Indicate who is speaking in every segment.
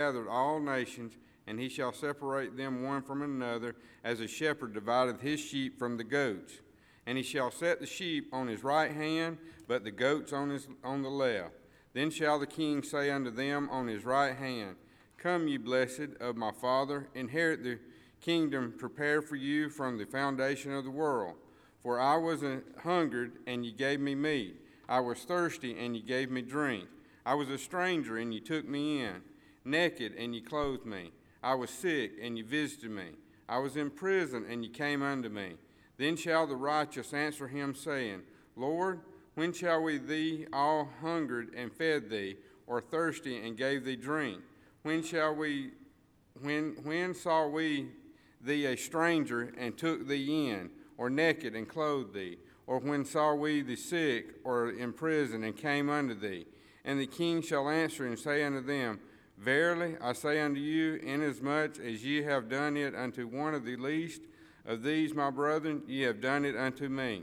Speaker 1: gathered all nations, and he shall separate them one from another, as a shepherd divideth his sheep from the goats. And he shall set the sheep on his right hand, but the goats on, his, on the left. Then shall the king say unto them on his right hand, Come, ye blessed of my Father, inherit the kingdom prepared for you from the foundation of the world. For I was hungered, and ye gave me meat. I was thirsty, and ye gave me drink. I was a stranger, and ye took me in. Naked, and ye clothed me. I was sick, and ye visited me. I was in prison, and ye came unto me. Then shall the righteous answer him, saying, Lord, when shall we thee all hungered and fed thee, or thirsty and gave thee drink? When shall we when when saw we thee a stranger and took thee in, or naked and clothed thee? Or when saw we thee sick or in prison and came unto thee? And the king shall answer and say unto them, Verily I say unto you, inasmuch as ye have done it unto one of the least of these my brethren, ye have done it unto me.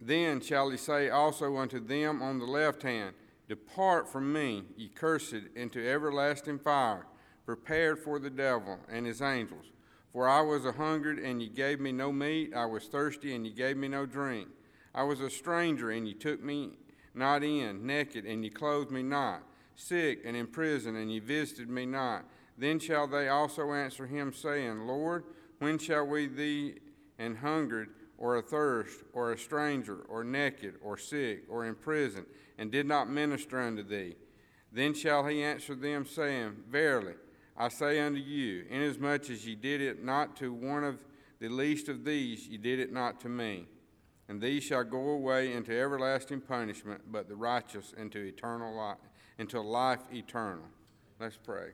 Speaker 1: Then shall he say also unto them on the left hand, Depart from me, ye cursed, into everlasting fire, prepared for the devil and his angels. For I was a hungered, and ye gave me no meat. I was thirsty, and ye gave me no drink. I was a stranger, and ye took me not in, naked, and ye clothed me not, sick, and in prison, and ye visited me not. Then shall they also answer him, saying, Lord, when shall we thee and hungered, or athirst, or a stranger, or naked, or sick, or in prison, and did not minister unto thee? Then shall he answer them, saying, Verily, I say unto you, inasmuch as ye did it not to one of the least of these, ye did it not to me. And these shall go away into everlasting punishment, but the righteous into eternal life, into life eternal. Let's pray.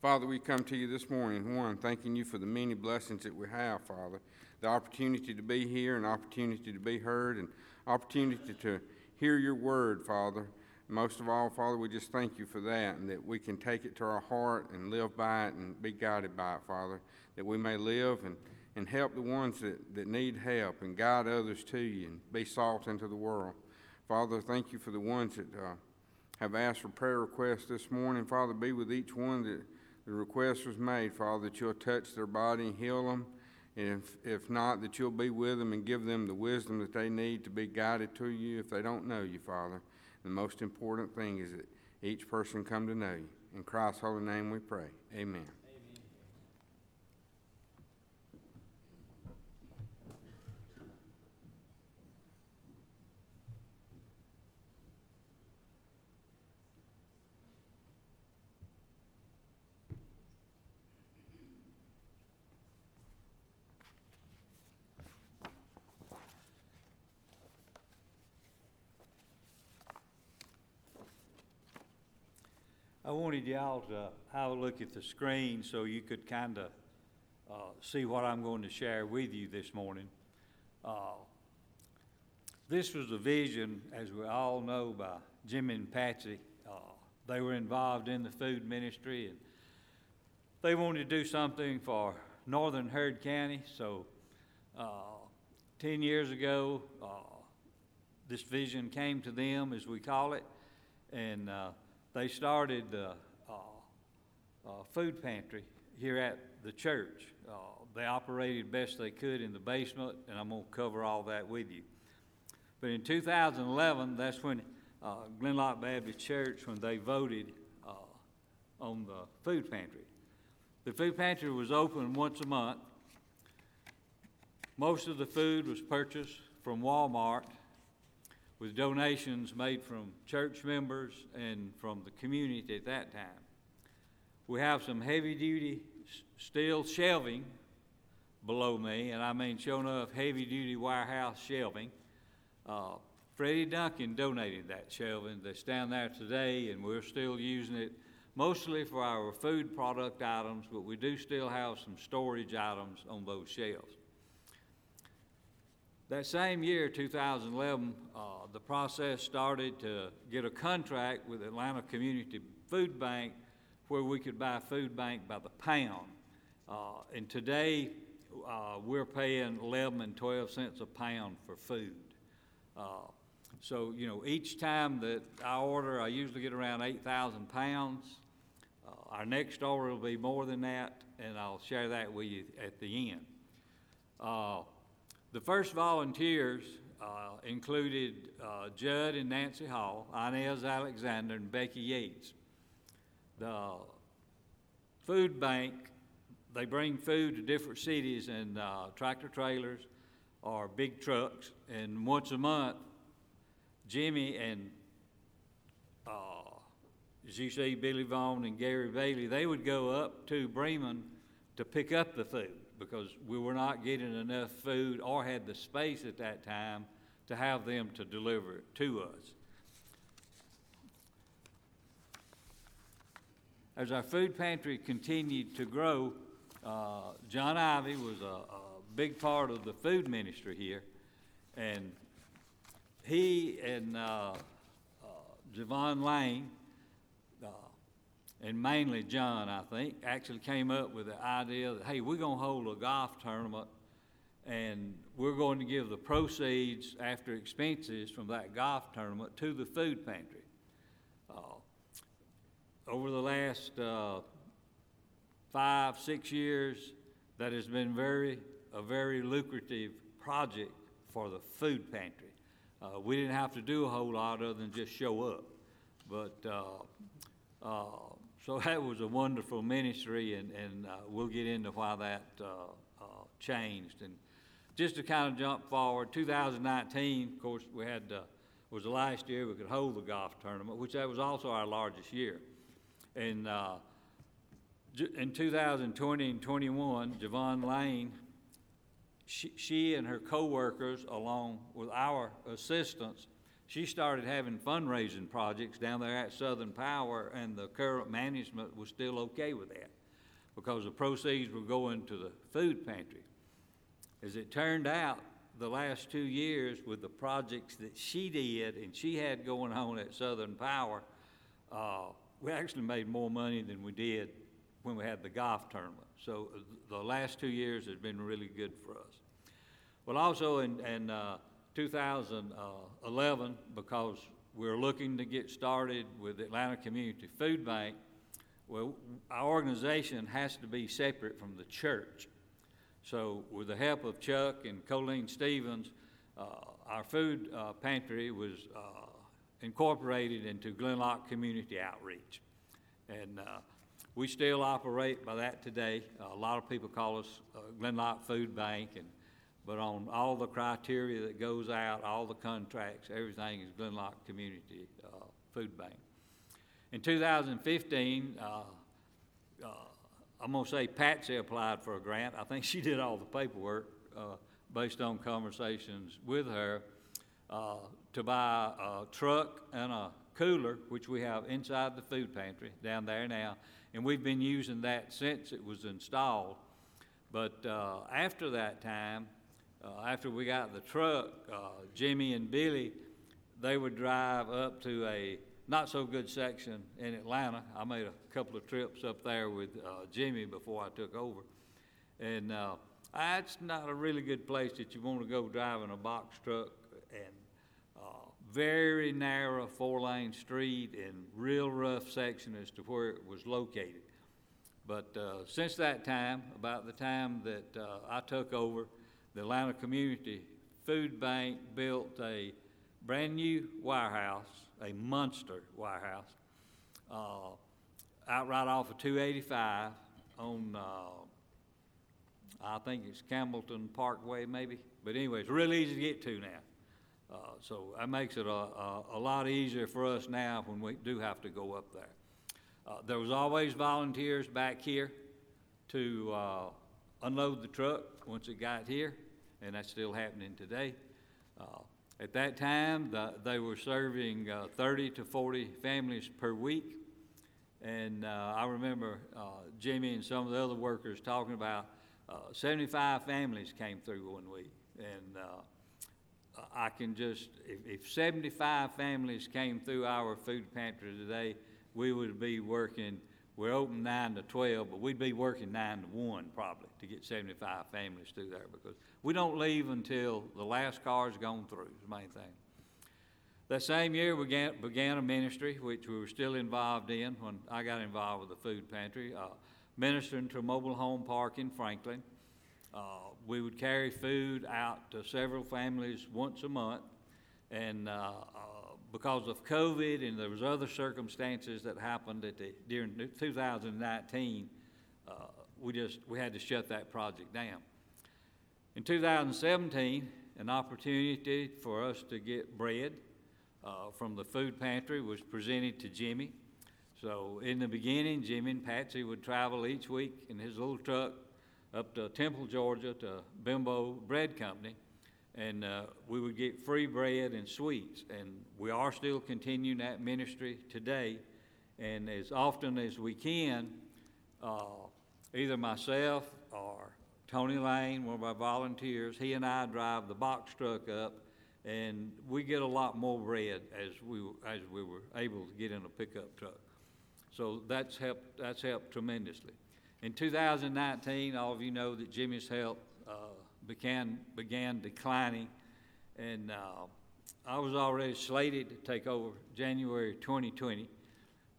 Speaker 1: Father, we come to you this morning, one, thanking you for the many blessings that we have, Father. The opportunity to be here, an opportunity to be heard, and opportunity to hear your word, Father. Most of all, Father, we just thank you for that and that we can take it to our heart and live by it and be guided by it, Father, that we may live and, and help the ones that, that need help and guide others to you and be salt into the world. Father, thank you for the ones that uh, have asked for prayer requests this morning. Father, be with each one that the request was made, Father, that you'll touch their body and heal them. And if, if not, that you'll be with them and give them the wisdom that they need to be guided to you if they don't know you, Father. The most important thing is that each person come to know you. In Christ's holy name we pray. Amen.
Speaker 2: I wanted y'all to have a look at the screen so you could kind of uh, see what I'm going to share with you this morning. Uh, this was a vision, as we all know, by Jimmy and Patsy. Uh, they were involved in the food ministry and they wanted to do something for Northern Heard County. So, uh, 10 years ago, uh, this vision came to them, as we call it, and uh, they started the uh, food pantry here at the church. Uh, they operated best they could in the basement, and I'm going to cover all that with you. But in 2011, that's when uh, Glenloch Baptist Church, when they voted uh, on the food pantry. The food pantry was open once a month. Most of the food was purchased from Walmart with donations made from church members and from the community at that time. We have some heavy duty steel shelving below me, and I mean sure enough heavy duty warehouse shelving. Uh, Freddie Duncan donated that shelving that's down there today, and we're still using it mostly for our food product items, but we do still have some storage items on those shelves. That same year, 2011, uh, the process started to get a contract with Atlanta Community Food Bank where we could buy food bank by the pound. Uh, and today, uh, we're paying 11 and 12 cents a pound for food. Uh, So, you know, each time that I order, I usually get around eight thousand pounds. Uh, Our next order will be more than that, and I'll share that with you at the end. Uh, The first volunteers uh, included Judd and Nancy Hall, Inez Alexander, and Becky Yates. The food bank, they bring food to different cities in uh, tractor trailers or big trucks, and once a month, Jimmy and uh, as you see, Billy Vaughn and Gary Bailey, they would go up to Bremen to pick up the food because we were not getting enough food or had the space at that time to have them to deliver it to us. As our food pantry continued to grow, uh, John Ivy was a, a big part of the food ministry here. And he and uh, uh, Javon Lane, uh, and mainly John, I think, actually came up with the idea that, hey, we're going to hold a golf tournament and we're going to give the proceeds after expenses from that golf tournament to the food pantry. Over the last uh, five, six years, that has been very, a very lucrative project for the food pantry. Uh, we didn't have to do a whole lot other than just show up. But, uh, uh, so that was a wonderful ministry, and, and uh, we'll get into why that uh, uh, changed. And just to kind of jump forward, 2019, of course, we had, was the last year we could hold the golf tournament, which that was also our largest year. Uh, Ju- in 2020 and 21, Javon Lane, she, she and her coworkers, along with our assistants, she started having fundraising projects down there at Southern Power, and the current management was still okay with that because the proceeds were going to the food pantry. As it turned out, the last two years with the projects that she did and she had going on at Southern Power, uh, we actually made more money than we did when we had the golf tournament. So uh, the last two years has been really good for us. Well, also in, in uh, 2011, because we're looking to get started with the Atlanta Community Food Bank, well, our organization has to be separate from the church. So with the help of Chuck and Colleen Stevens, uh, our food uh, pantry was uh, incorporated into Glenloch Community Outreach. And uh, we still operate by that today. a lot of people call us uh, Glenloch Food Bank, and, but on all the criteria that goes out, all the contracts, everything is Glenloch Community uh, Food Bank. In 2015, uh, uh, I'm gonna say Patsy applied for a grant. I think she did all the paperwork, uh, based on conversations with her, uh, to buy a truck and a cooler, which we have inside the food pantry down there now. And we've been using that since it was installed. But, uh, after that time, uh, after we got the truck, uh, Jimmy and Billy, they would drive up to a not-so-good section in Atlanta. I made a couple of trips up there with uh, Jimmy before I took over. And uh, that's not a really good place that you want to go driving a box truck and uh, very narrow four-lane street and real rough section as to where it was located. But uh, since that time, about the time that uh, I took over, the Atlanta Community Food Bank built a brand-new warehouse, a monster warehouse, uh, out right off of 285 on, uh, I think it's Campbellton Parkway maybe, but anyway, it's real easy to get to now. Uh, So that makes it a, a, a lot easier for us now when we do have to go up there. Uh, There was always volunteers back here to uh, unload the truck once it got here, and that's still happening today. Uh, At that time, the- they were serving uh, 30 to 40 families per week. And uh, I remember Jimmy and some of the other workers talking about uh, 75 families came through one week. And I can just, if, if 75 families came through our food pantry today, we would be working, we're open 9 to 12, but we'd be working 9 to 1 probably to get 75 families through there because we don't leave until the last car's gone through, is the main thing. That same year, we began, began a ministry, which we were still involved in when I got involved with the food pantry, uh, ministering to a mobile home park in Franklin. Uh, we would carry food out to several families once a month, and uh, uh, because of COVID and there was other circumstances that happened at the, during 2019, uh, we just we had to shut that project down. In 2017, an opportunity for us to get bread uh, from the food pantry was presented to Jimmy. So in the beginning, Jimmy and Patsy would travel each week in his little truck up to Temple, Georgia, to Bimbo Bread Company, and uh, we would get free bread and sweets. And we are still continuing that ministry today. And as often as we can, uh, either myself or Tony Lane, one of our volunteers, he and I drive the box truck up, and we get a lot more bread as we, as we were able to get in a pickup truck. So that's helped, that's helped tremendously. In 2019, all of you know that Jimmy's health uh, began, began declining, and uh, I was already slated to take over January 2020,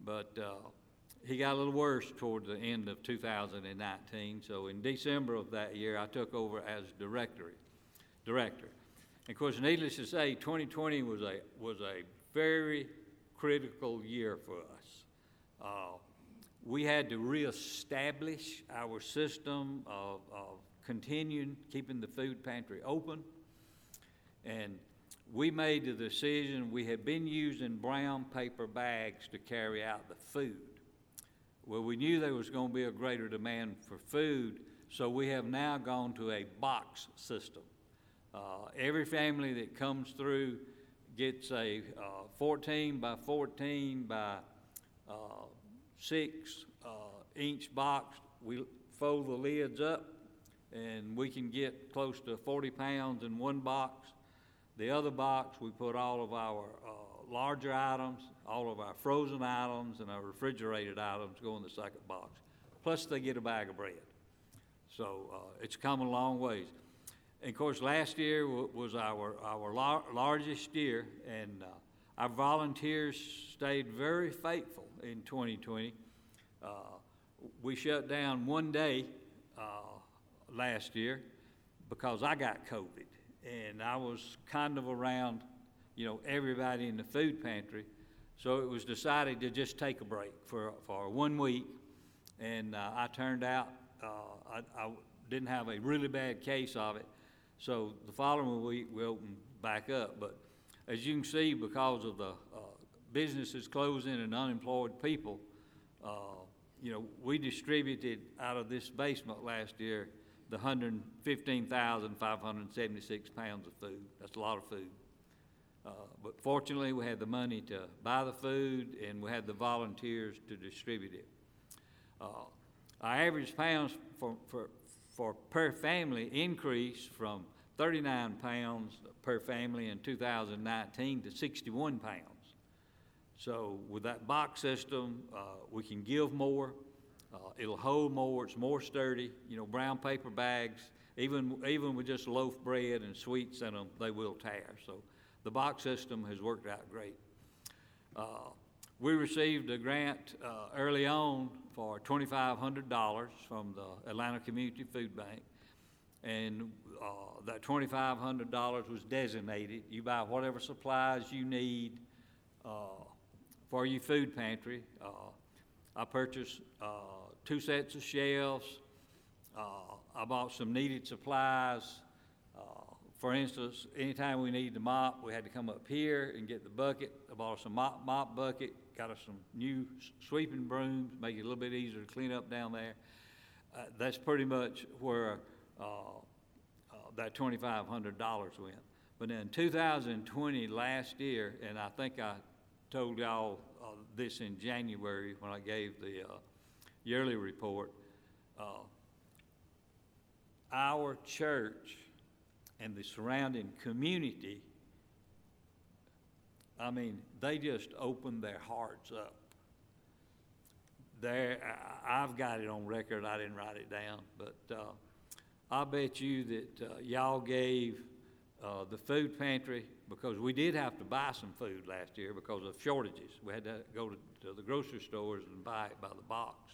Speaker 2: but uh, he got a little worse toward the end of 2019. So in December of that year, I took over as director. Director. And of course, needless to say, 2020 was a was a very critical year for us. We had to reestablish our system of, of continuing keeping the food pantry open, and we made the decision. We had been using brown paper bags to carry out the food. Well, we knew there was going to be a greater demand for food, so we have now gone to a box system. Uh, every family that comes through gets a uh, 14 by 14 by uh, 6 uh, inch box. We fold the lids up, and we can get close to 40 pounds in one box. The other box, we put all of our uh, larger items, all of our frozen items, and our refrigerated items go in the second box. Plus, they get a bag of bread. So uh, it's come a long ways. And of course, last year was our, our lar- largest year, and uh, our volunteers stayed very faithful in 2020. Uh, we shut down one day uh, last year because I got COVID, and I was kind of around, you know, everybody in the food pantry. So it was decided to just take a break for, for one week, and uh, I turned out, uh, I, I didn't have a really bad case of it. So the following week, we opened back up. But as you can see, because of the uh, businesses closing and unemployed people, uh, you know, we distributed out of this basement last year the 115,576 pounds of food. That's a lot of food. Uh, but fortunately, we had the money to buy the food and we had the volunteers to distribute it. Uh, our average pounds for, for, for per family increased from 39 pounds per family in 2019 to 61 pounds. So with that box system, uh, we can give more. Uh, it'll hold more. It's more sturdy. You know, brown paper bags, even even with just loaf bread and sweets in them, they will tear. So the box system has worked out great. Uh, we received a grant uh, early on for $2,500 from the Atlanta Community Food Bank, and uh, that $2,500 was designated. You buy whatever supplies you need uh, for your food pantry. Uh, I purchased uh, two sets of shelves. Uh, I bought some needed supplies. Uh, for instance, anytime we needed to mop, we had to come up here and get the bucket. I bought us a mop, mop bucket, got us some new sweeping brooms, make it a little bit easier to clean up down there. Uh, that's pretty much where that twenty-five hundred dollars went. But in two thousand twenty, last year, and I think I told y'all uh, this in January when I gave the uh, yearly report, uh, our church and the surrounding community, I mean, they just opened their hearts up. There, I've got it on record, I didn't write it down, but uh, I bet you that uh, y'all gave the food pantry because we did have to buy some food last year because of shortages. We had to go to, to the grocery stores and buy it by the box.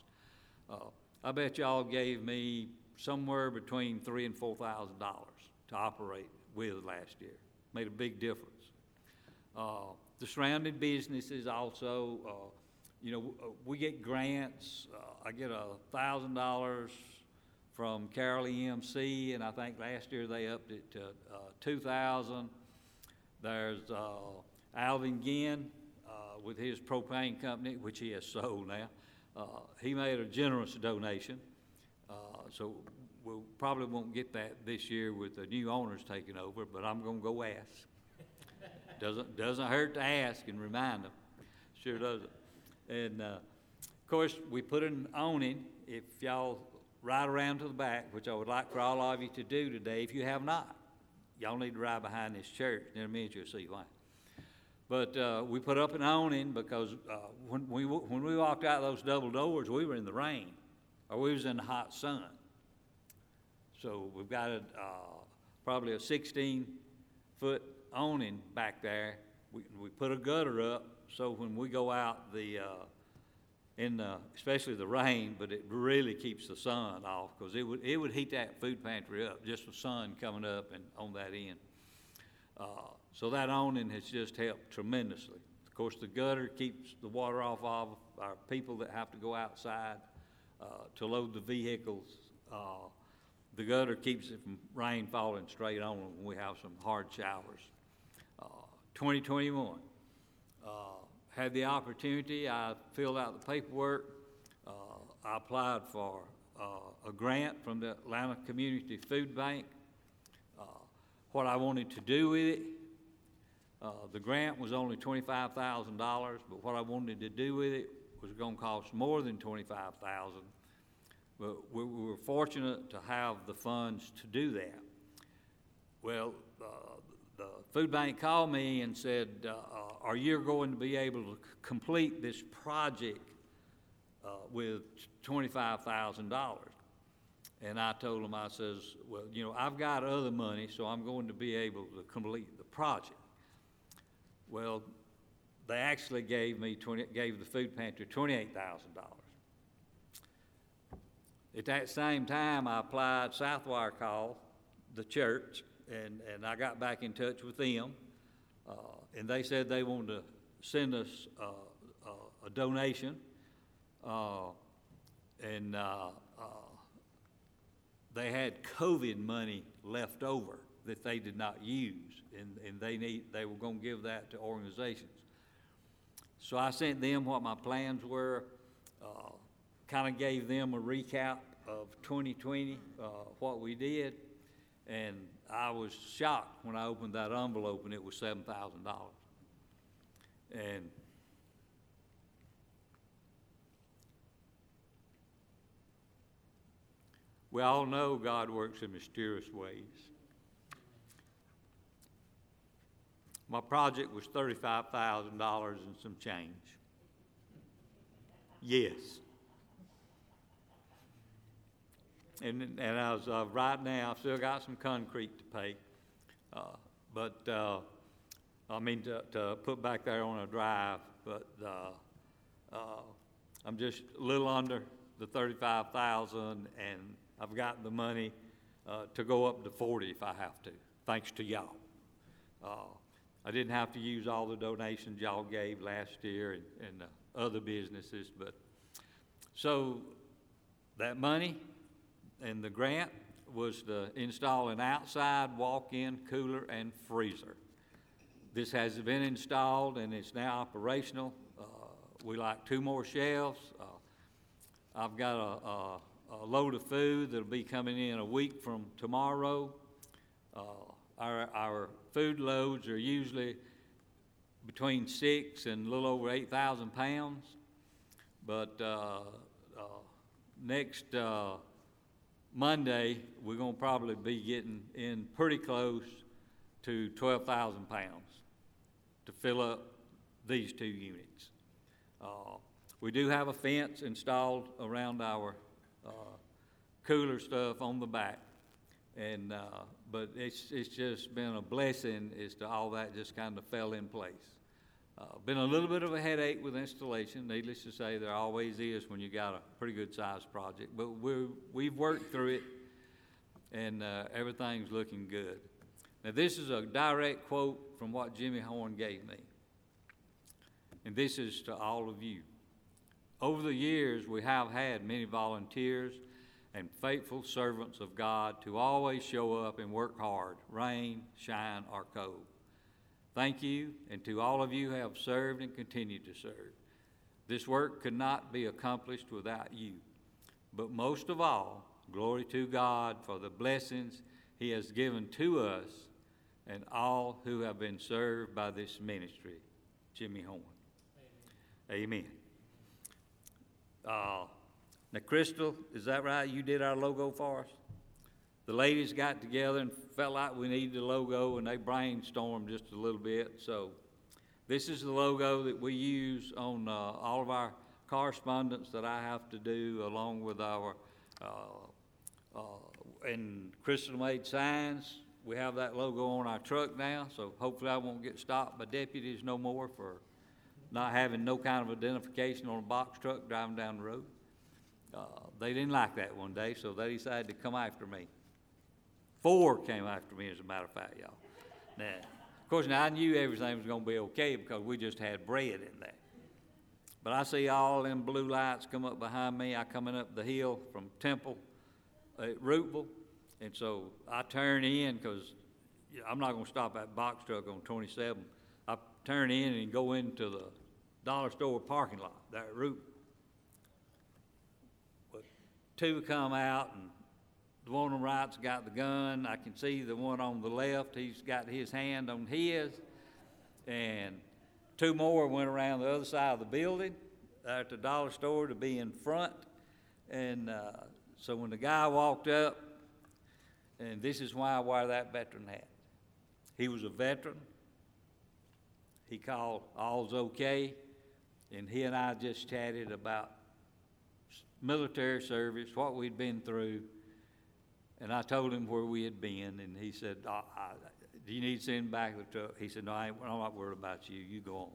Speaker 2: Uh, I bet y'all gave me somewhere between three and four thousand dollars to operate with last year. Made a big difference. Uh, The surrounding businesses also, uh, you know, we get grants. Uh, I get a thousand dollars from Carroll EMC, and I think last year they upped it to uh, two thousand. There's uh, Alvin Ginn uh, with his propane company, which he has sold now. Uh, He made a generous donation, Uh, so we probably won't get that this year with the new owners taking over, but I'm gonna go ask. Doesn't, doesn't hurt to ask and remind them, sure doesn't. And, uh, of course, we put an awning, if y'all ride around to the back, which I would like for all of you to do today, if you have not, y'all need to ride behind this church, in a minute you'll see why. But, uh, we put up an awning because, uh, when we, when we walked out those double doors, we were in the rain, or we was in the hot sun. So we've got a, uh, probably a sixteen-foot awning back there. We, we put a gutter up, so when we go out, the, uh, in the, especially the rain, but it really keeps the sun off, because it would, it would heat that food pantry up, just the sun coming up and on that end. Uh, So that awning has just helped tremendously. Of course, the gutter keeps the water off of our people that have to go outside uh, to load the vehicles. Uh, The gutter keeps it from rain falling straight on when we have some hard showers. Uh, 2021, uh, had the opportunity, I filled out the paperwork. Uh, I applied for uh, a grant from the Atlanta Community Food Bank. Uh, What I wanted to do with it, uh, the grant was only twenty-five thousand dollars, but what I wanted to do with it was gonna cost more than twenty-five thousand. But we, we were fortunate to have the funds to do that. Well, uh, food bank called me and said, uh, uh, are you going to be able to complete this project uh, with twenty-five thousand dollars? And I told them, I says, well, you know, I've got other money, so I'm going to be able to complete the project. Well, they actually gave me twenty, gave the food pantry twenty-eight thousand dollars. At that same time, I applied, Southwire called the church, and, and I got back in touch with them. Uh, and they said they wanted to send us, uh, uh, a donation. Uh, and, uh, they had COVID money left over that they did not use, and, and they need, they were gonna give that to organizations. So I sent them what my plans were, uh, kinda gave them a recap of twenty twenty, uh, what we did, and I was shocked when I opened that envelope and it was seven thousand dollars. And we all know God works in mysterious ways. My project was thirty-five thousand dollars and some change. Yes. And, and as of right now, I've still got some concrete to pay. Uh, But, uh, I mean, to, to put back there on a drive, but, uh, uh, I'm just a little under the thirty-five thousand, and I've got the money, uh, to go up to forty if I have to, thanks to y'all. Uh, I didn't have to use all the donations y'all gave last year and, and uh, other businesses, but, so, that money and the grant was to install an outside walk-in cooler and freezer. This has been installed and it's now operational. Uh, we like two more shelves. Uh, I've got a, a, a load of food that'll be coming in a week from tomorrow. Uh, Our, our food loads are usually between six and a little over eight thousand pounds. But, uh, uh, next, uh, Monday, we're gonna probably be getting in pretty close to twelve thousand pounds to fill up these two units. Uh, We do have a fence installed around our uh, cooler stuff on the back, And, uh, but it's, it's just been a blessing as to all that just kind of fell in place. Uh, been a little bit of a headache with installation, needless to say, there always is when you got a pretty good sized project, but we're, we've worked through it and, uh, everything's looking good. Now, this is a direct quote from what Jimmy Horn gave me. And this is to all of you. Over the years, we have had many volunteers and faithful servants of God to always show up and work hard, rain, shine, or cold. Thank you, and to all of you who have served and continue to serve. This work could not be accomplished without you. But most of all, glory to God for the blessings He has given to us and all who have been served by this ministry. Jimmy Horn. Amen. Uh, now, Crystal, is that right? You did our logo for us? The ladies got together and felt like we needed a logo, and they brainstormed just a little bit. So, this is the logo that we use on uh, all of our correspondence that I have to do, along with our, uh, uh, and Crystal made signs. We have that logo on our truck now, so hopefully I won't get stopped by deputies no more for not having no kind of identification on a box truck driving down the road. Uh, they didn't like that one day, so they decided to come after me. Four came after me, as a matter of fact, y'all. Now, of course, now I knew everything was gonna be okay because we just had bread in there. But I see all them blue lights come up behind me. I coming up the hill from Temple uh, at Roopville. And so I turn in because I'm not gonna stop that box truck on twenty-seven. I turn in and go into the dollar store parking lot, that at Roopville. But two come out and the one on the right's got the gun. I can see the one on the left, he's got his hand on his. And two more went around the other side of the building, at the dollar store to be in front. And, uh, so when the guy walked up, and this is why I wear that veteran hat. He was a veteran. He called all's okay, and he and I just chatted about military service, what we'd been through. And I told him where we had been, and he said, I, I, "Do you need to send back the truck?" He said, "No, I I'm not worried about you. You go on."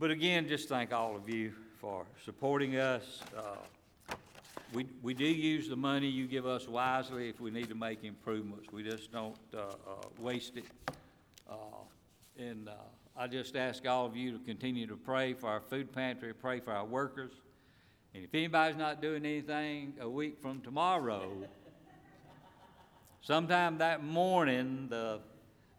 Speaker 2: But again, just thank all of you for supporting us. Uh, we, we do use the money you give us wisely if we need to make improvements. We just don't, uh, uh, waste it. Uh, and, uh, I just ask all of you to continue to pray for our food pantry, pray for our workers. And if anybody's not doing anything a week from tomorrow, sometime that morning, the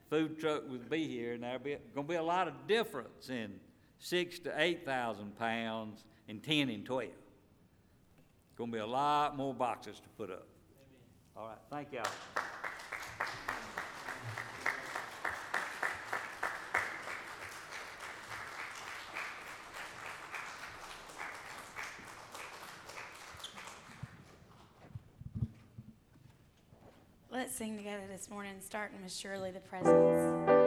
Speaker 2: food truck would be here, and there'll be, gonna be a lot of difference in six to eight thousand pounds and ten and twelve. Gonna be a lot more boxes to put up. All right, thank y'all.
Speaker 3: Let's sing together this morning, starting with Surely the Presence.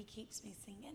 Speaker 3: He Keeps Me Singing.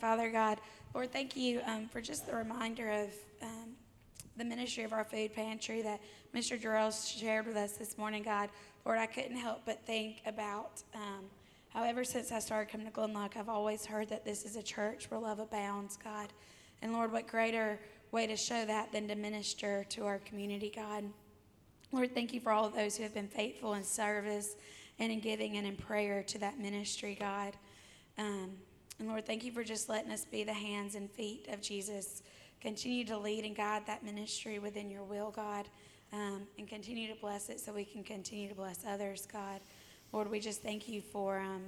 Speaker 3: Father, God, Lord, thank you um, for just the reminder of um, the ministry of our food pantry that Mr. Durrell shared with us this morning, God. Lord, I couldn't help but think about um, how ever since I started coming to Glenloch, I've always heard that this is a church where love abounds, God. And Lord, what greater way to show that than to minister to our community, God. Lord, thank you for all of those who have been faithful in service and in giving and in prayer to that ministry, God. Um, and Lord, thank you for just letting us be the hands and feet of Jesus. Continue to lead and guide that ministry within your will, God, um, and continue to bless it so we can continue to bless others, God. Lord, we just thank you for um,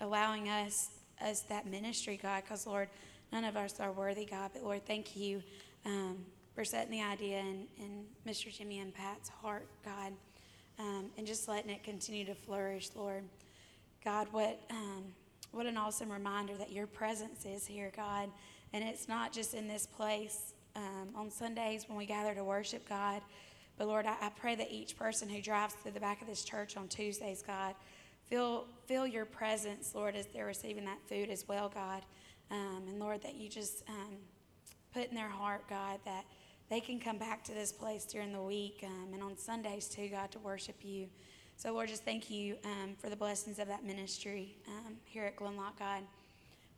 Speaker 3: allowing us us that ministry, God, because Lord, none of us are worthy, God. But Lord, thank you um, for setting the idea in, in Mr. Jimmy and Pat's heart, God, um, and just letting it continue to flourish, Lord. God, what um, what an awesome reminder that your presence is here, God, and it's not just in this place um, on Sundays when we gather to worship God, but Lord, I, I pray that each person who drives through the back of this church on Tuesdays, God, feel feel your presence, Lord, as they're receiving that food as well, God, um, and Lord, that you just um, put in their heart, God, that they can come back to this place during the week um, and on Sundays too, God, to worship you. So, Lord, just thank you um, for the blessings of that ministry um, here at Glenloch, God.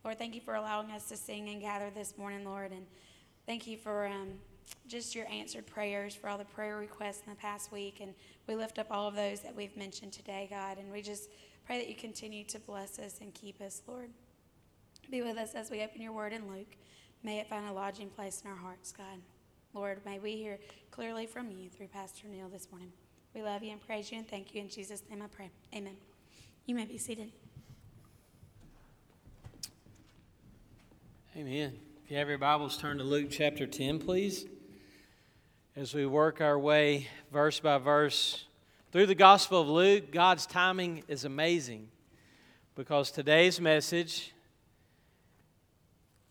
Speaker 3: Lord, thank you for allowing us to sing and gather this morning, Lord. And thank you for um, just your answered prayers, for all the prayer requests in the past week. And we lift up all of those that we've mentioned today, God. And we just pray that you continue to bless us and keep us, Lord. Be with us as we open your word in Luke. May it find a lodging place in our hearts, God. Lord, may we hear clearly from you through Pastor Neil this morning. We love you and praise you and thank you. In Jesus' name I pray. Amen. You may be seated.
Speaker 4: Amen. If you have your Bibles, turn to Luke chapter 10, please. As we work our way verse by verse through the Gospel of Luke, God's timing is amazing because today's message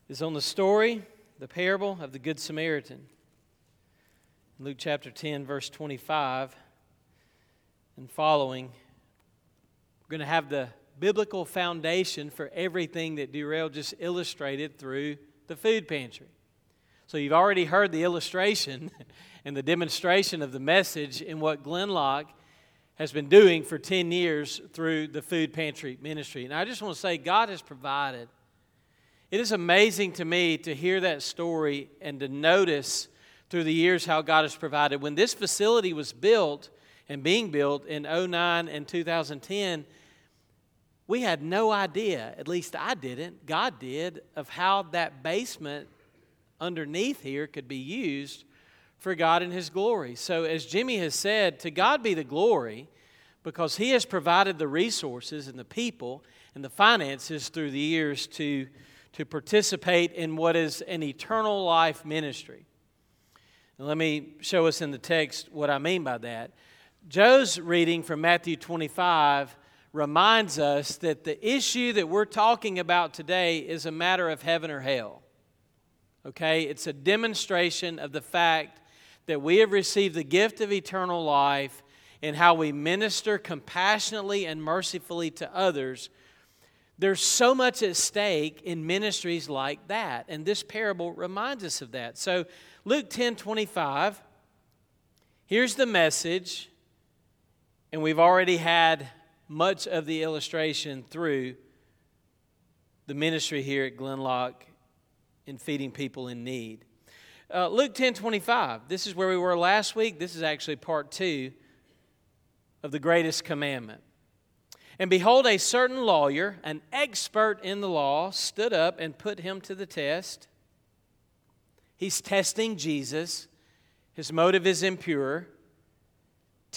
Speaker 4: is on the story, the parable of the Good Samaritan. Luke chapter 10, verse 25 and following, we're going to have the biblical foundation for everything that Durrell just illustrated through the food pantry. So you've already heard the illustration and the demonstration of the message in what Glenloch has been doing for 10 years through the food pantry ministry. And I just want to say, God has provided. It is amazing to me to hear that story and to notice through the years how God has provided. When this facility was built and being built in 09 and 2010, we had no idea, at least I didn't, God did, of how that basement underneath here could be used for God and His glory. So, as Jimmy has said, to God be the glory because He has provided the resources and the people and the finances through the years to, to participate in what is an eternal life ministry. Let me show us in the text what I mean by that. Joe's reading from Matthew 25 reminds us that the issue that we're talking about today is a matter of heaven or hell. Okay? It's a demonstration of the fact that we have received the gift of eternal life and how we minister compassionately and mercifully to others. There's so much at stake in ministries like that. And this parable reminds us of that. So, Luke 10 25, here's the message. And we've already had much of the illustration through the ministry here at Glenloch in feeding people in need. Uh, Luke 10 25, this is where we were last week. This is actually part two of the greatest commandment. And behold, a certain lawyer, an expert in the law, stood up and put him to the test. He's testing Jesus. His motive is impure.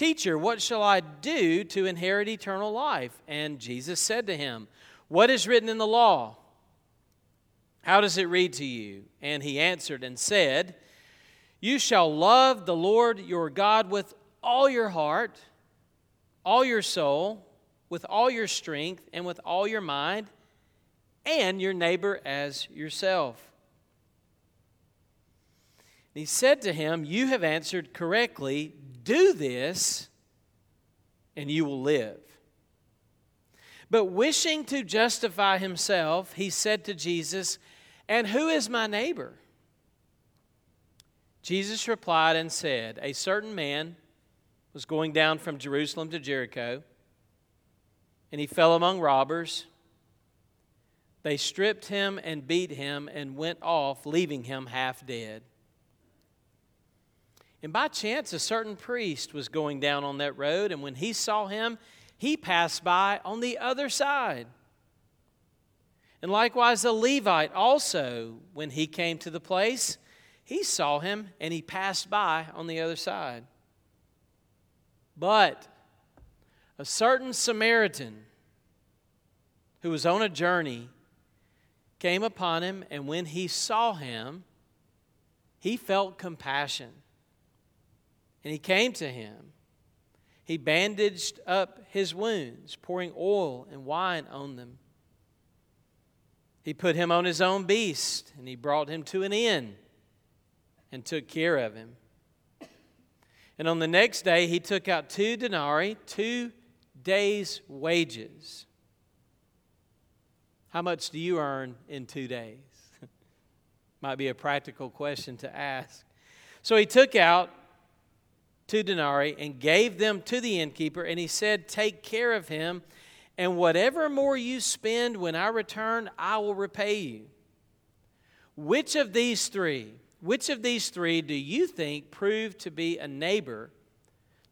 Speaker 4: Teacher, what shall I do to inherit eternal life? And Jesus said to him, What is written in the law? How does it read to you? And he answered and said, You shall love the Lord your God with all your heart, all your soul, with all your strength, and with all your mind, and your neighbor as yourself. And he said to him, You have answered correctly. Do this, and you will live. But wishing to justify himself, he said to Jesus, And who is my neighbor? Jesus replied and said, A certain man was going down from Jerusalem to Jericho, and he fell among robbers. They stripped him and beat him and went off, leaving him half dead. And by chance, a certain priest was going down on that road, and when he saw him, he passed by on the other side. And likewise, the Levite also, when he came to the place, he saw him and he passed by on the other side. But a certain Samaritan who was on a journey came upon him, and when he saw him, he felt compassion and he came to him. He bandaged up his wounds, pouring oil and wine on them. He put him on his own beast, and he brought him to an inn and took care of him. And on the next day, he took out two denarii, two days' wages. How much do you earn in two days? Might be a practical question to ask. So he took out two denarii and gave them to the innkeeper, and he said, Take care of him, and whatever more you spend when I return, I will repay you. Which of these three, which of these three do you think proved to be a neighbor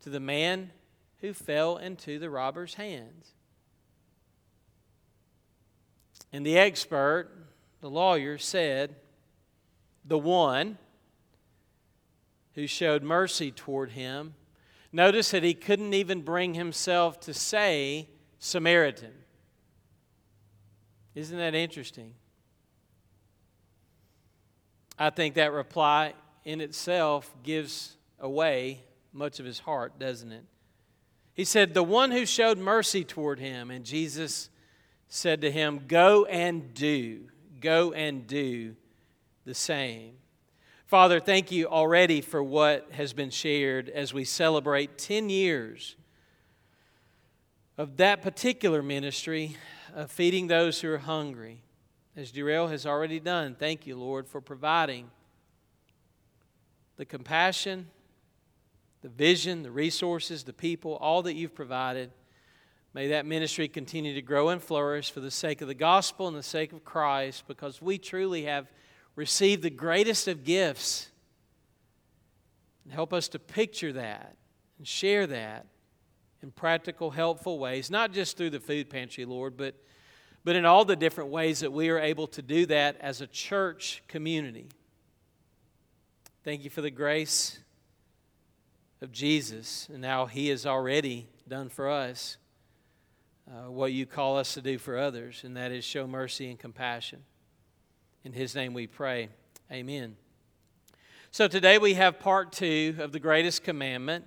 Speaker 4: to the man who fell into the robber's hands? And the expert, the lawyer, said, The one who showed mercy toward him. Notice that he couldn't even bring himself to say Samaritan. Isn't that interesting? I think that reply in itself gives away much of his heart, doesn't it? He said, The one who showed mercy toward him. And Jesus said to him, Go and do, go and do the same. Father, thank you already for what has been shared as we celebrate 10 years of that particular ministry of feeding those who are hungry. As Durrell has already done, thank you, Lord, for providing the compassion, the vision, the resources, the people, all that you've provided. May that ministry continue to grow and flourish for the sake of the gospel and the sake of Christ, because we truly have receive the greatest of gifts. And help us to picture that and share that in practical, helpful ways, not just through the food pantry, Lord, but, but in all the different ways that we are able to do that as a church community. Thank you for the grace of Jesus and how He has already done for us uh, what you call us to do for others, and that is show mercy and compassion. In his name we pray. Amen. So today we have part two of the greatest commandment.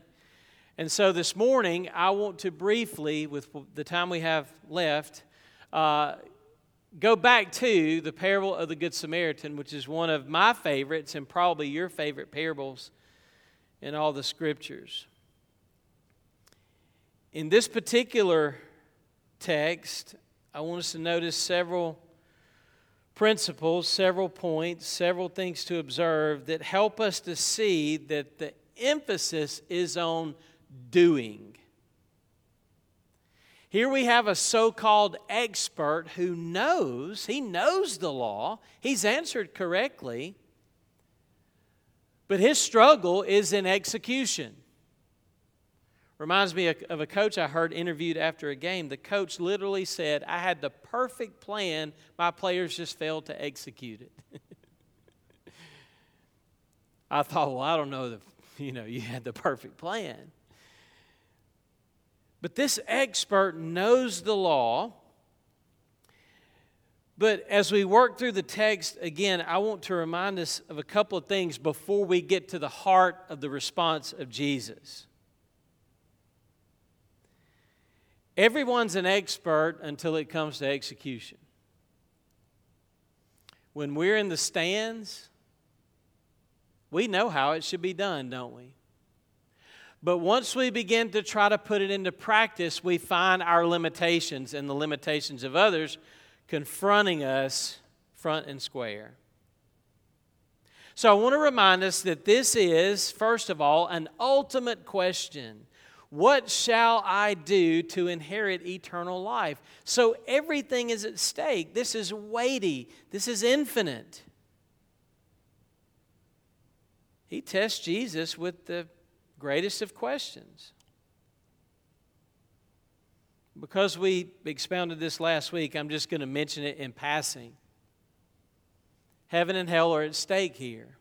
Speaker 4: And so this morning, I want to briefly, with the time we have left, uh, go back to the parable of the Good Samaritan, which is one of my favorites and probably your favorite parables in all the scriptures. In this particular text, I want us to notice several principles, several points, several things to observe that help us to see that the emphasis is on doing. Here we have a so called expert who knows, he knows the law, he's answered correctly, but his struggle is in execution. Reminds me of a coach I heard interviewed after a game. The coach literally said, I had the perfect plan, my players just failed to execute it. I thought, well, I don't know if you know you had the perfect plan. But this expert knows the law. But as we work through the text, again, I want to remind us of a couple of things before we get to the heart of the response of Jesus. Everyone's an expert until it comes to execution. When we're in the stands, we know how it should be done, don't we? But once we begin to try to put it into practice, we find our limitations and the limitations of others confronting us front and square. So I want to remind us that this is, first of all, an ultimate question. What shall I do to inherit eternal life? So everything is at stake. This is weighty, this is infinite. He tests Jesus with the greatest of questions. Because we expounded this last week, I'm just going to mention it in passing. Heaven and hell are at stake here.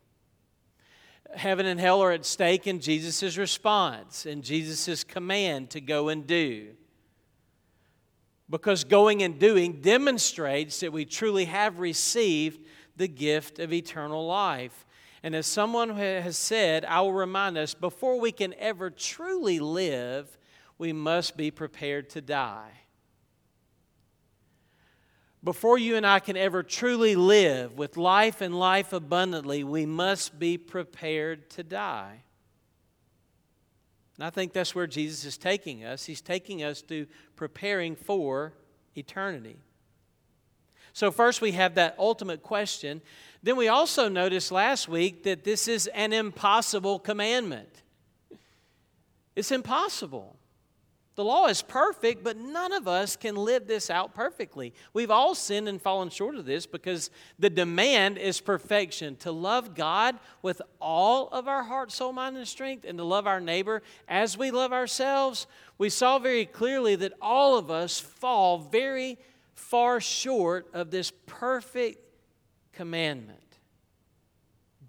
Speaker 4: Heaven and hell are at stake in Jesus' response and Jesus' command to go and do. Because going and doing demonstrates that we truly have received the gift of eternal life. And as someone has said, I will remind us before we can ever truly live, we must be prepared to die. Before you and I can ever truly live with life and life abundantly, we must be prepared to die. And I think that's where Jesus is taking us. He's taking us to preparing for eternity. So, first we have that ultimate question then we also noticed last week that this is an impossible commandment. It's impossible. The law is perfect, but none of us can live this out perfectly. We've all sinned and fallen short of this because the demand is perfection to love God with all of our heart, soul, mind, and strength, and to love our neighbor as we love ourselves. We saw very clearly that all of us fall very far short of this perfect commandment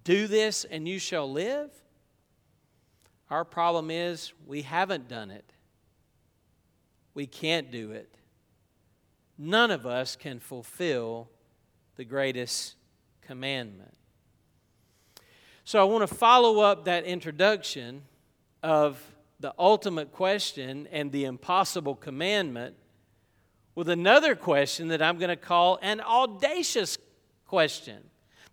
Speaker 4: do this and you shall live. Our problem is we haven't done it. We can't do it. None of us can fulfill the greatest commandment. So I want to follow up that introduction of the ultimate question and the impossible commandment with another question that I'm going to call an audacious question.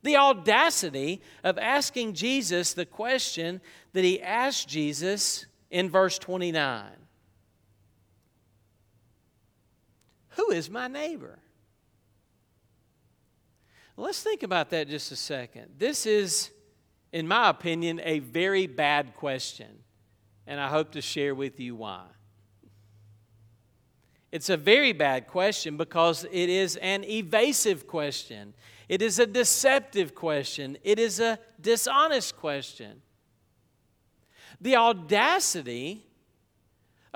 Speaker 4: The audacity of asking Jesus the question that he asked Jesus in verse 29 Who is my neighbor? Let's think about that just a second. This is, in my opinion, a very bad question, and I hope to share with you why. It's a very bad question because it is an evasive question. It is a deceptive question. It is a dishonest question. The audacity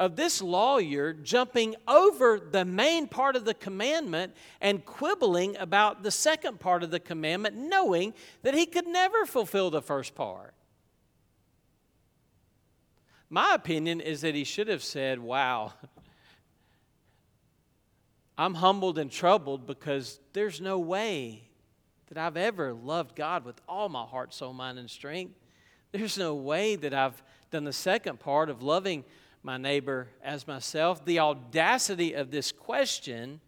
Speaker 4: of this lawyer jumping over the main part of the commandment and quibbling about the second part of the commandment, knowing that he could never fulfill the first part. My opinion is that he should have said, Wow, I'm humbled and troubled because there's no way that I've ever loved God with all my heart, soul, mind, and strength. There's no way that I've done the second part of loving my neighbor as myself. The audacity of this question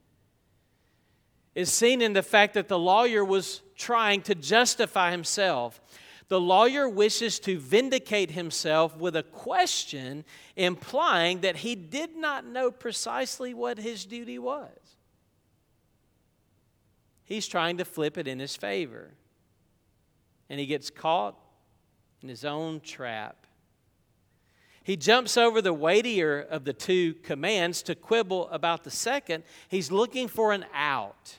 Speaker 4: is seen in the fact that the lawyer was trying to justify himself. The lawyer wishes to vindicate himself with a question implying that he did not know precisely what his duty was. He's trying to flip it in his favor. And he gets caught in his own trap. He jumps over the weightier of the two commands to quibble about the second. He's looking for an out.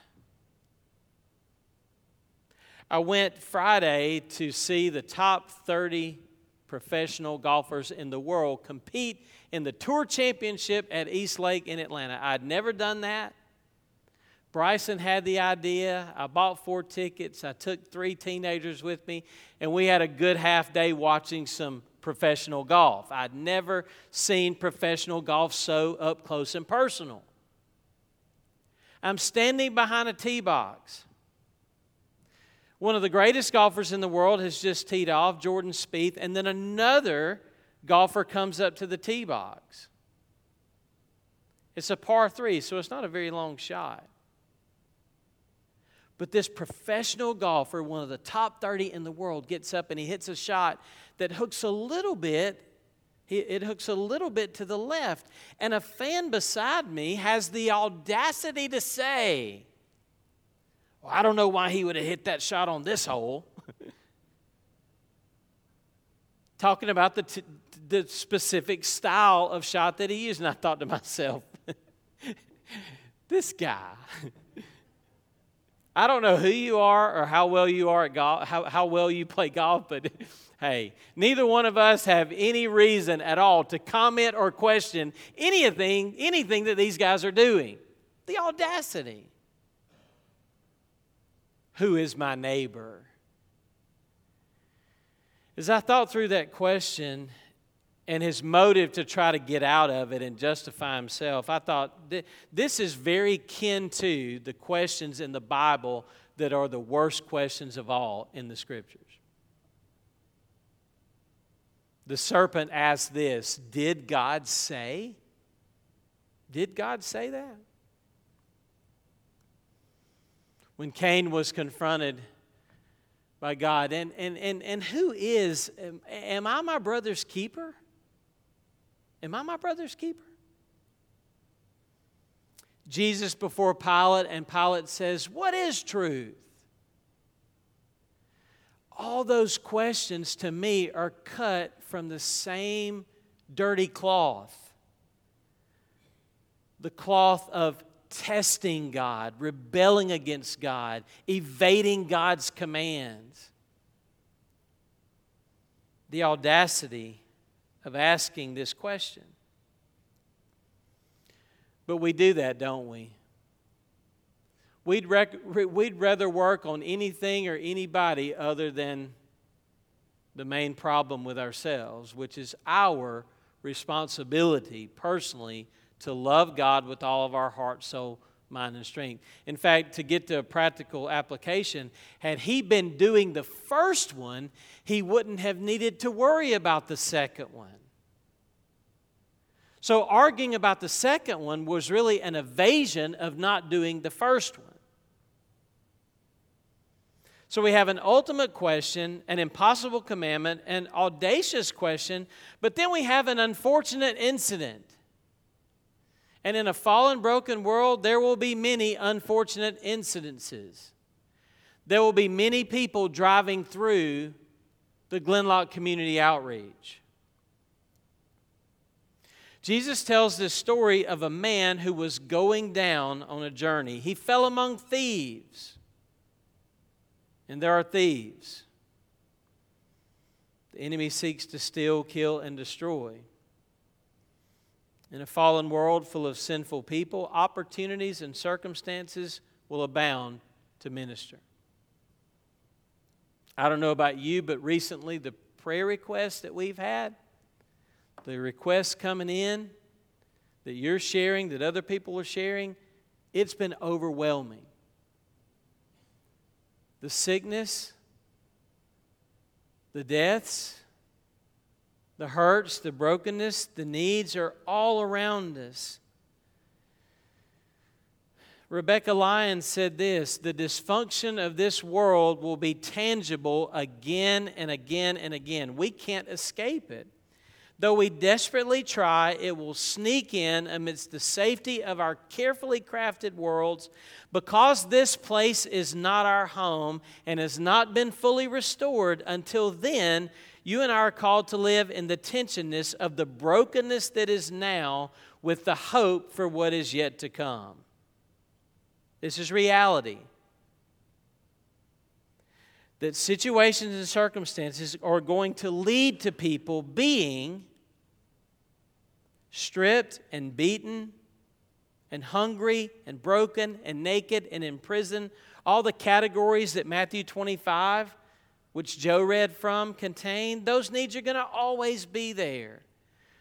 Speaker 4: I went Friday to see the top 30 professional golfers in the world compete in the Tour Championship at East Lake in Atlanta. I'd never done that. Bryson had the idea. I bought four tickets. I took three teenagers with me, and we had a good half day watching some professional golf. I'd never seen professional golf so up close and personal. I'm standing behind a tee box. One of the greatest golfers in the world has just teed off, Jordan Spieth, and then another golfer comes up to the tee box. It's a par three, so it's not a very long shot. But this professional golfer, one of the top 30 in the world, gets up and he hits a shot that hooks a little bit. It hooks a little bit to the left. And a fan beside me has the audacity to say, well, I don't know why he would have hit that shot on this hole. Talking about the, t- the specific style of shot that he used. And I thought to myself, this guy. I don't know who you are or how well you are at golf, how, how well you play golf, but hey, neither one of us have any reason at all to comment or question anything, anything that these guys are doing. The audacity. Who is my neighbor? As I thought through that question, and his motive to try to get out of it and justify himself, I thought this is very kin to the questions in the Bible that are the worst questions of all in the scriptures. The serpent asked this Did God say? Did God say that? When Cain was confronted by God, and, and, and, and who is, am I my brother's keeper? Am I my brother's keeper? Jesus before Pilate, and Pilate says, What is truth? All those questions to me are cut from the same dirty cloth the cloth of testing God, rebelling against God, evading God's commands. The audacity of asking this question. But we do that, don't we? We'd, rec- we'd rather work on anything or anybody other than the main problem with ourselves, which is our responsibility personally to love God with all of our heart, soul, mind, and strength. In fact, to get to a practical application, had he been doing the first one, he wouldn't have needed to worry about the second one. So, arguing about the second one was really an evasion of not doing the first one. So, we have an ultimate question, an impossible commandment, an audacious question, but then we have an unfortunate incident. And in a fallen, broken world, there will be many unfortunate incidences. There will be many people driving through the Glenloch Community Outreach. Jesus tells this story of a man who was going down on a journey. He fell among thieves. And there are thieves. The enemy seeks to steal, kill, and destroy. In a fallen world full of sinful people, opportunities and circumstances will abound to minister. I don't know about you, but recently the prayer requests that we've had the requests coming in that you're sharing, that other people are sharing, it's been overwhelming. The sickness, the deaths, The hurts, the brokenness, the needs are all around us. Rebecca Lyons said this The dysfunction of this world will be tangible again and again and again. We can't escape it. Though we desperately try, it will sneak in amidst the safety of our carefully crafted worlds. Because this place is not our home and has not been fully restored until then, you and I are called to live in the tensionness of the brokenness that is now with the hope for what is yet to come. This is reality. That situations and circumstances are going to lead to people being stripped and beaten and hungry and broken and naked and in prison. All the categories that Matthew 25 which Joe read from, contain, those needs are going to always be there.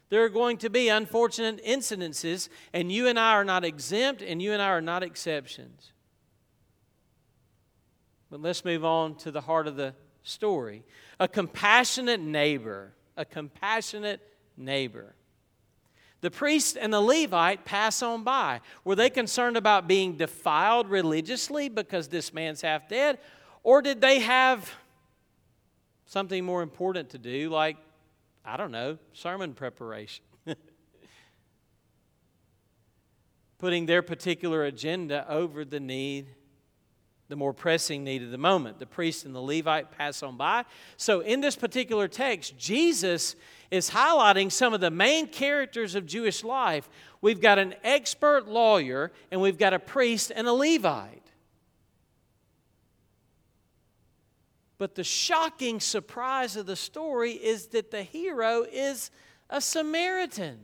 Speaker 4: There are going to be unfortunate incidences, and you and I are not exempt, and you and I are not exceptions. But let's move on to the heart of the story. A compassionate neighbor, a compassionate neighbor. The priest and the Levite pass on by. Were they concerned about being defiled religiously because this man's half dead? Or did they have something more important to do, like, I don't know, sermon preparation. Putting their particular agenda over the need, the more pressing need of the moment. The priest and the Levite pass on by. So, in this particular text, Jesus is highlighting some of the main characters of Jewish life. We've got an expert lawyer, and we've got a priest and a Levite. But the shocking surprise of the story is that the hero is a Samaritan.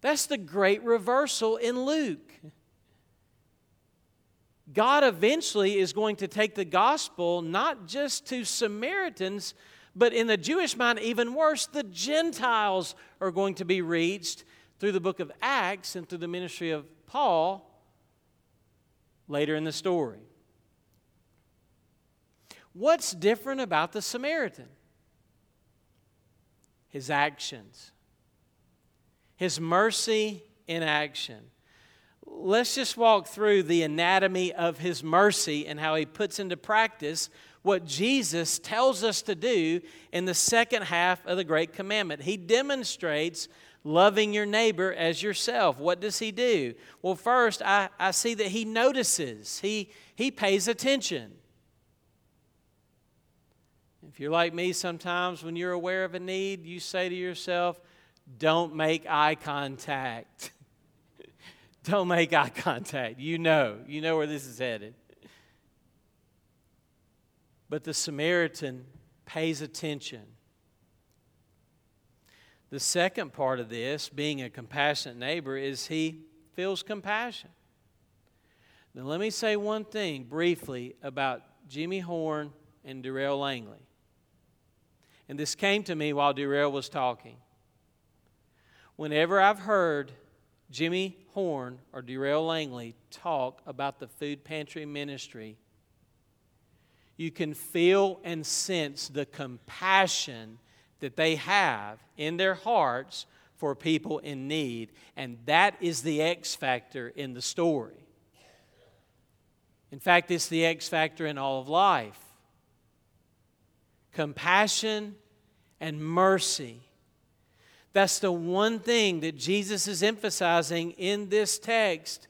Speaker 4: That's the great reversal in Luke. God eventually is going to take the gospel not just to Samaritans, but in the Jewish mind, even worse, the Gentiles are going to be reached through the book of Acts and through the ministry of Paul later in the story. What's different about the Samaritan? His actions, his mercy in action. Let's just walk through the anatomy of his mercy and how he puts into practice what Jesus tells us to do in the second half of the Great Commandment. He demonstrates loving your neighbor as yourself. What does he do? Well, first, I, I see that he notices, he, he pays attention. You're like me, sometimes when you're aware of a need, you say to yourself, don't make eye contact. don't make eye contact. You know, you know where this is headed. But the Samaritan pays attention. The second part of this, being a compassionate neighbor, is he feels compassion. Now, let me say one thing briefly about Jimmy Horn and Darrell Langley. And this came to me while Darrell was talking. Whenever I've heard Jimmy Horn or Darrell Langley talk about the food pantry ministry, you can feel and sense the compassion that they have in their hearts for people in need. And that is the X factor in the story. In fact, it's the X factor in all of life compassion, and mercy. That's the one thing that Jesus is emphasizing in this text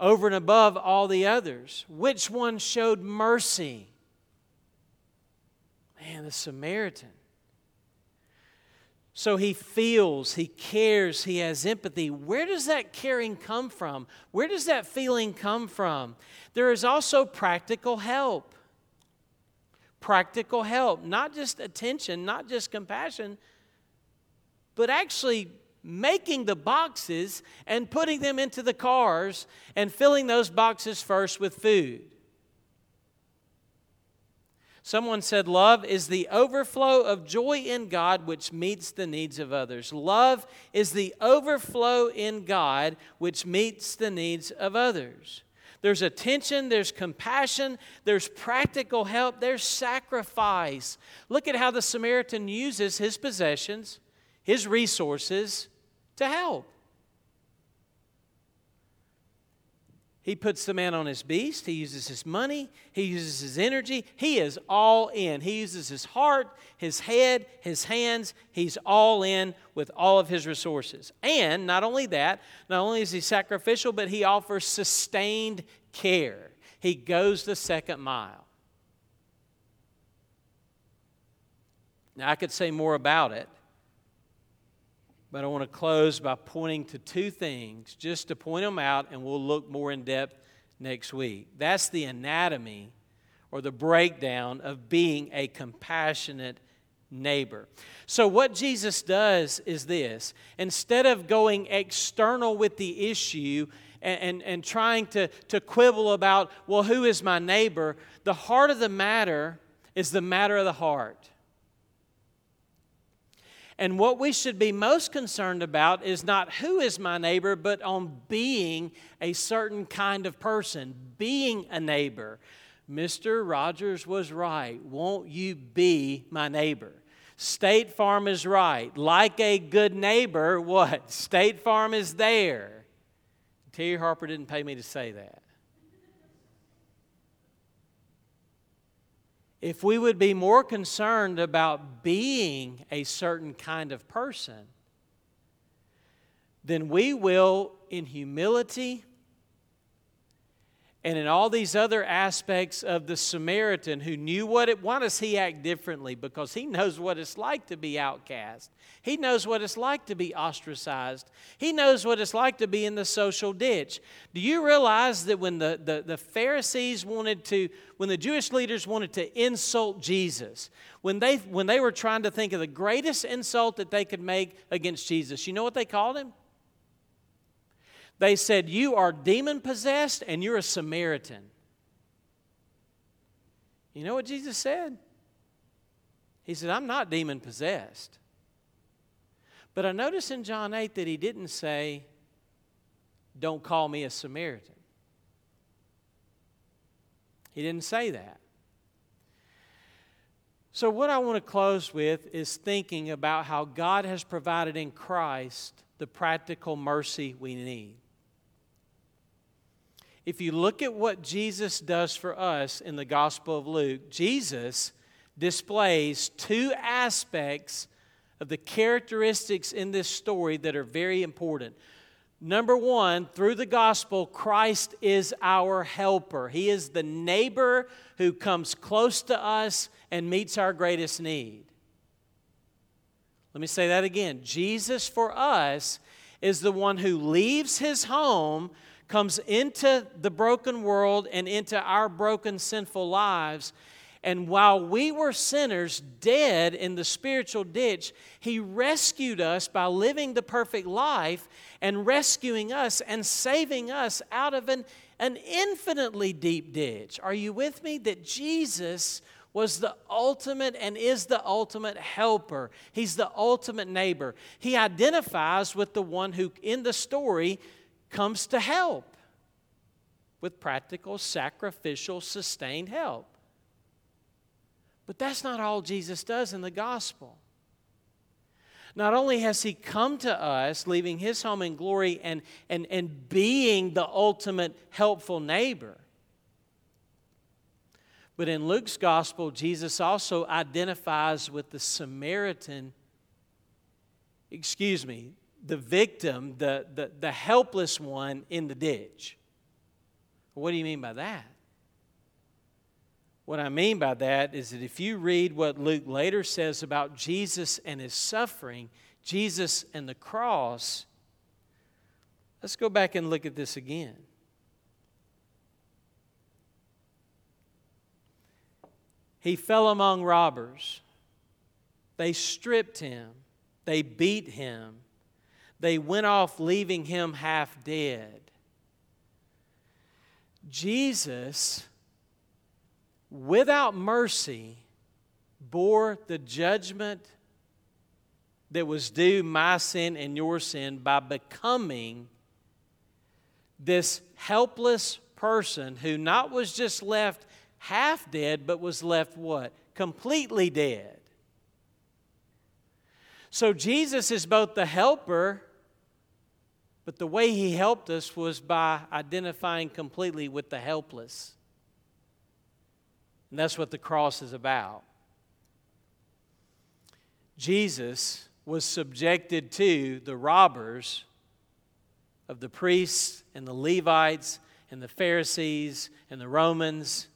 Speaker 4: over and above all the others. Which one showed mercy? Man, the Samaritan. So he feels, he cares, he has empathy. Where does that caring come from? Where does that feeling come from? There is also practical help practical help, not just attention, not just compassion, but actually making the boxes and putting them into the cars and filling those boxes first with food. Someone said, Love is the overflow of joy in God which meets the needs of others. Love is the overflow in God which meets the needs of others. There's attention, there's compassion, there's practical help, there's sacrifice. Look at how the Samaritan uses his possessions, his resources to help. He puts the man on his beast. He uses his money. He uses his energy. He is all in. He uses his heart, his head, his hands. He's all in with all of his resources. And not only that, not only is he sacrificial, but he offers sustained care. He goes the second mile. Now, I could say more about it, but I want to close by pointing to two things, just to point them out, and we'll look more in depth next week. That's the anatomy or the breakdown of being a compassionate neighbor. So, what Jesus does is this instead of going external with the issue and, and, and, trying to, to quibble about, well, who is my neighbor, the heart of the matter is the matter of the heart. And what we should be most concerned about is not who is my neighbor, but on being a certain kind of person, being a neighbor. Mr. Rogers was right. Won't you be my neighbor? State Farm is right. Like a good neighbor, what? State Farm is there. Terry Harper didn't pay me to say that. If we would be more concerned about being a certain kind of person, then we will, in humility and in all these other aspects of the Samaritan who knew what it, why does he act differently? Because he knows what it's like to be outcast. He knows what it's like to be ostracized. He knows what it's like to be in the social ditch. Do you realize that when the, the, the Pharisees wanted to, when the Jewish leaders wanted to insult Jesus, when they, when they were trying to think of the greatest insult that they could make against Jesus, you know what they called him? They said, You are demon possessed and you're a Samaritan. You know what Jesus said? He said, I'm not demon possessed. But I notice in John 8 that he didn't say, Don't call me a Samaritan. He didn't say that. So, what I want to close with is thinking about how God has provided in Christ the practical mercy we need if you look at what Jesus does for us in the Gospel of Luke, Jesus displays two aspects of the characteristics in this story that are very important. Number one, through the gospel, Christ is our helper. He is the neighbor who comes close to us and meets our greatest need. Let me say that again. Jesus for us is the one who leaves his home comes into the broken world and into our broken, sinful lives. And while we were sinners, dead in the spiritual ditch, He rescued us by living the perfect life and rescuing us and saving us out of an, an infinitely deep ditch. Are you with me? That Jesus was the ultimate and is the ultimate helper. He's the ultimate neighbor. He identifies with the one who, in the story, comes to help with practical, sacrificial, sustained help. But that's not all Jesus does in the gospel. Not only has he come to us, leaving his home in glory and, and, and being the ultimate helpful neighbor, but in Luke's gospel, Jesus also identifies with the Samaritan, excuse me, the victim, the, the, the helpless one in the ditch. What do you mean by that? What I mean by that is that if you read what Luke later says about Jesus and his suffering, Jesus and the cross, let's go back and look at this again. He fell among robbers. They stripped him. They beat him. They went off, leaving him half dead. Jesus, without mercy, bore the judgment that was due my sin and your sin by becoming this helpless, person who not was just left half dead, but was left what? Completely dead. So Jesus is both the helper, but the way he helped us was by identifying completely with the helpless. And that's what the cross is about. Jesus was subjected to the robbers of the priests and the Levites and the Pharisees and the Romans.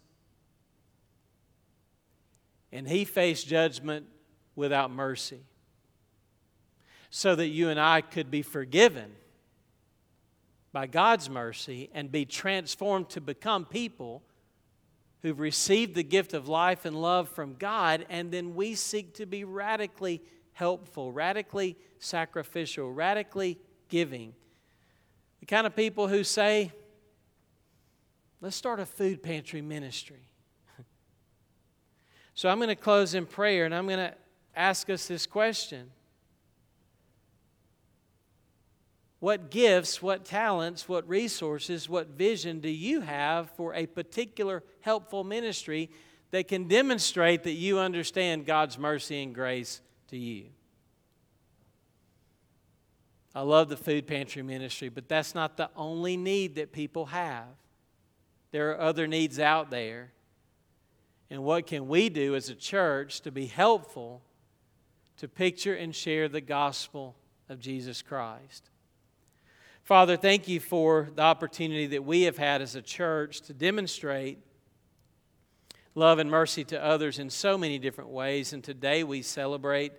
Speaker 4: And he faced judgment without mercy so that you and I could be forgiven by God's mercy and be transformed to become people who've received the gift of life and love from God, and then we seek to be radically helpful, radically sacrificial, radically giving. The kind of people who say, let's start a food pantry ministry. so I'm going to close in prayer and I'm going to ask us this question What gifts, what talents, what resources, what vision do you have for a particular helpful ministry that can demonstrate that you understand God's mercy and grace to you? I love the food pantry ministry, but that's not the only need that people have. There are other needs out there. And what can we do as a church to be helpful to picture and share the gospel of Jesus Christ? Father, thank you for the opportunity that we have had as a church to demonstrate love and mercy to others in so many different ways. And today we celebrate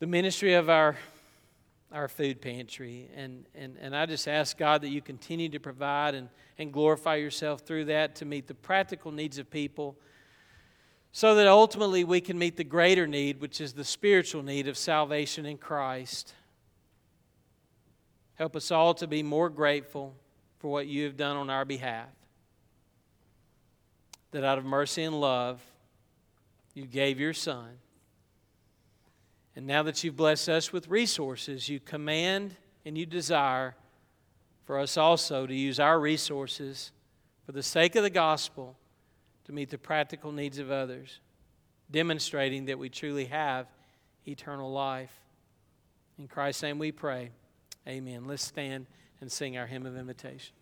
Speaker 4: the ministry of our, our food pantry. And, and, and I just ask God that you continue to provide and, and glorify yourself through that to meet the practical needs of people so that ultimately we can meet the greater need, which is the spiritual need of salvation in Christ. Help us all to be more grateful for what you have done on our behalf. That out of mercy and love, you gave your Son. And now that you've blessed us with resources, you command and you desire for us also to use our resources for the sake of the gospel to meet the practical needs of others, demonstrating that we truly have eternal life. In Christ's name we pray. Amen. Let's stand and sing our hymn of invitation.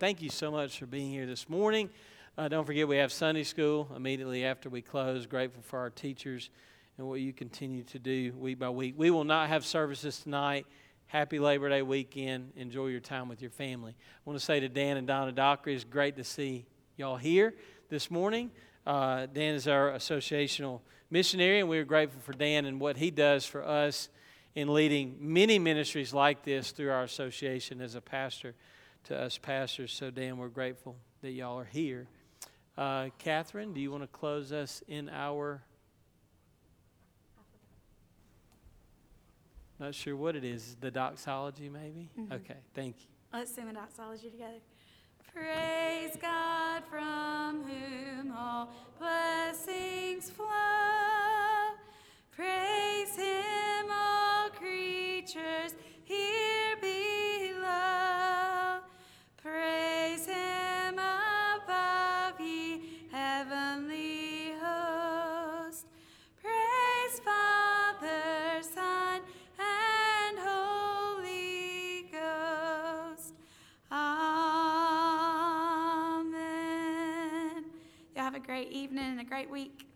Speaker 4: Thank you so much for being here this morning. Uh, don't forget, we have Sunday school immediately after we close. Grateful for our teachers and what you continue to do week by week. We will not have services tonight. Happy Labor Day weekend. Enjoy your time with your family. I want to say to Dan and Donna Dockery, it's great to see y'all here this morning. Uh, Dan is our associational missionary, and we're grateful for Dan and what he does for us in leading many ministries like this through our association as a pastor to us pastors. So, Dan, we're grateful that y'all are here. Uh, Catherine, do you want to close us in our. Not sure what it is. The doxology, maybe? Okay, thank you.
Speaker 3: Let's sing the doxology together. Praise God from whom all blessings flow. Praise Him, all creatures here evening and a great week.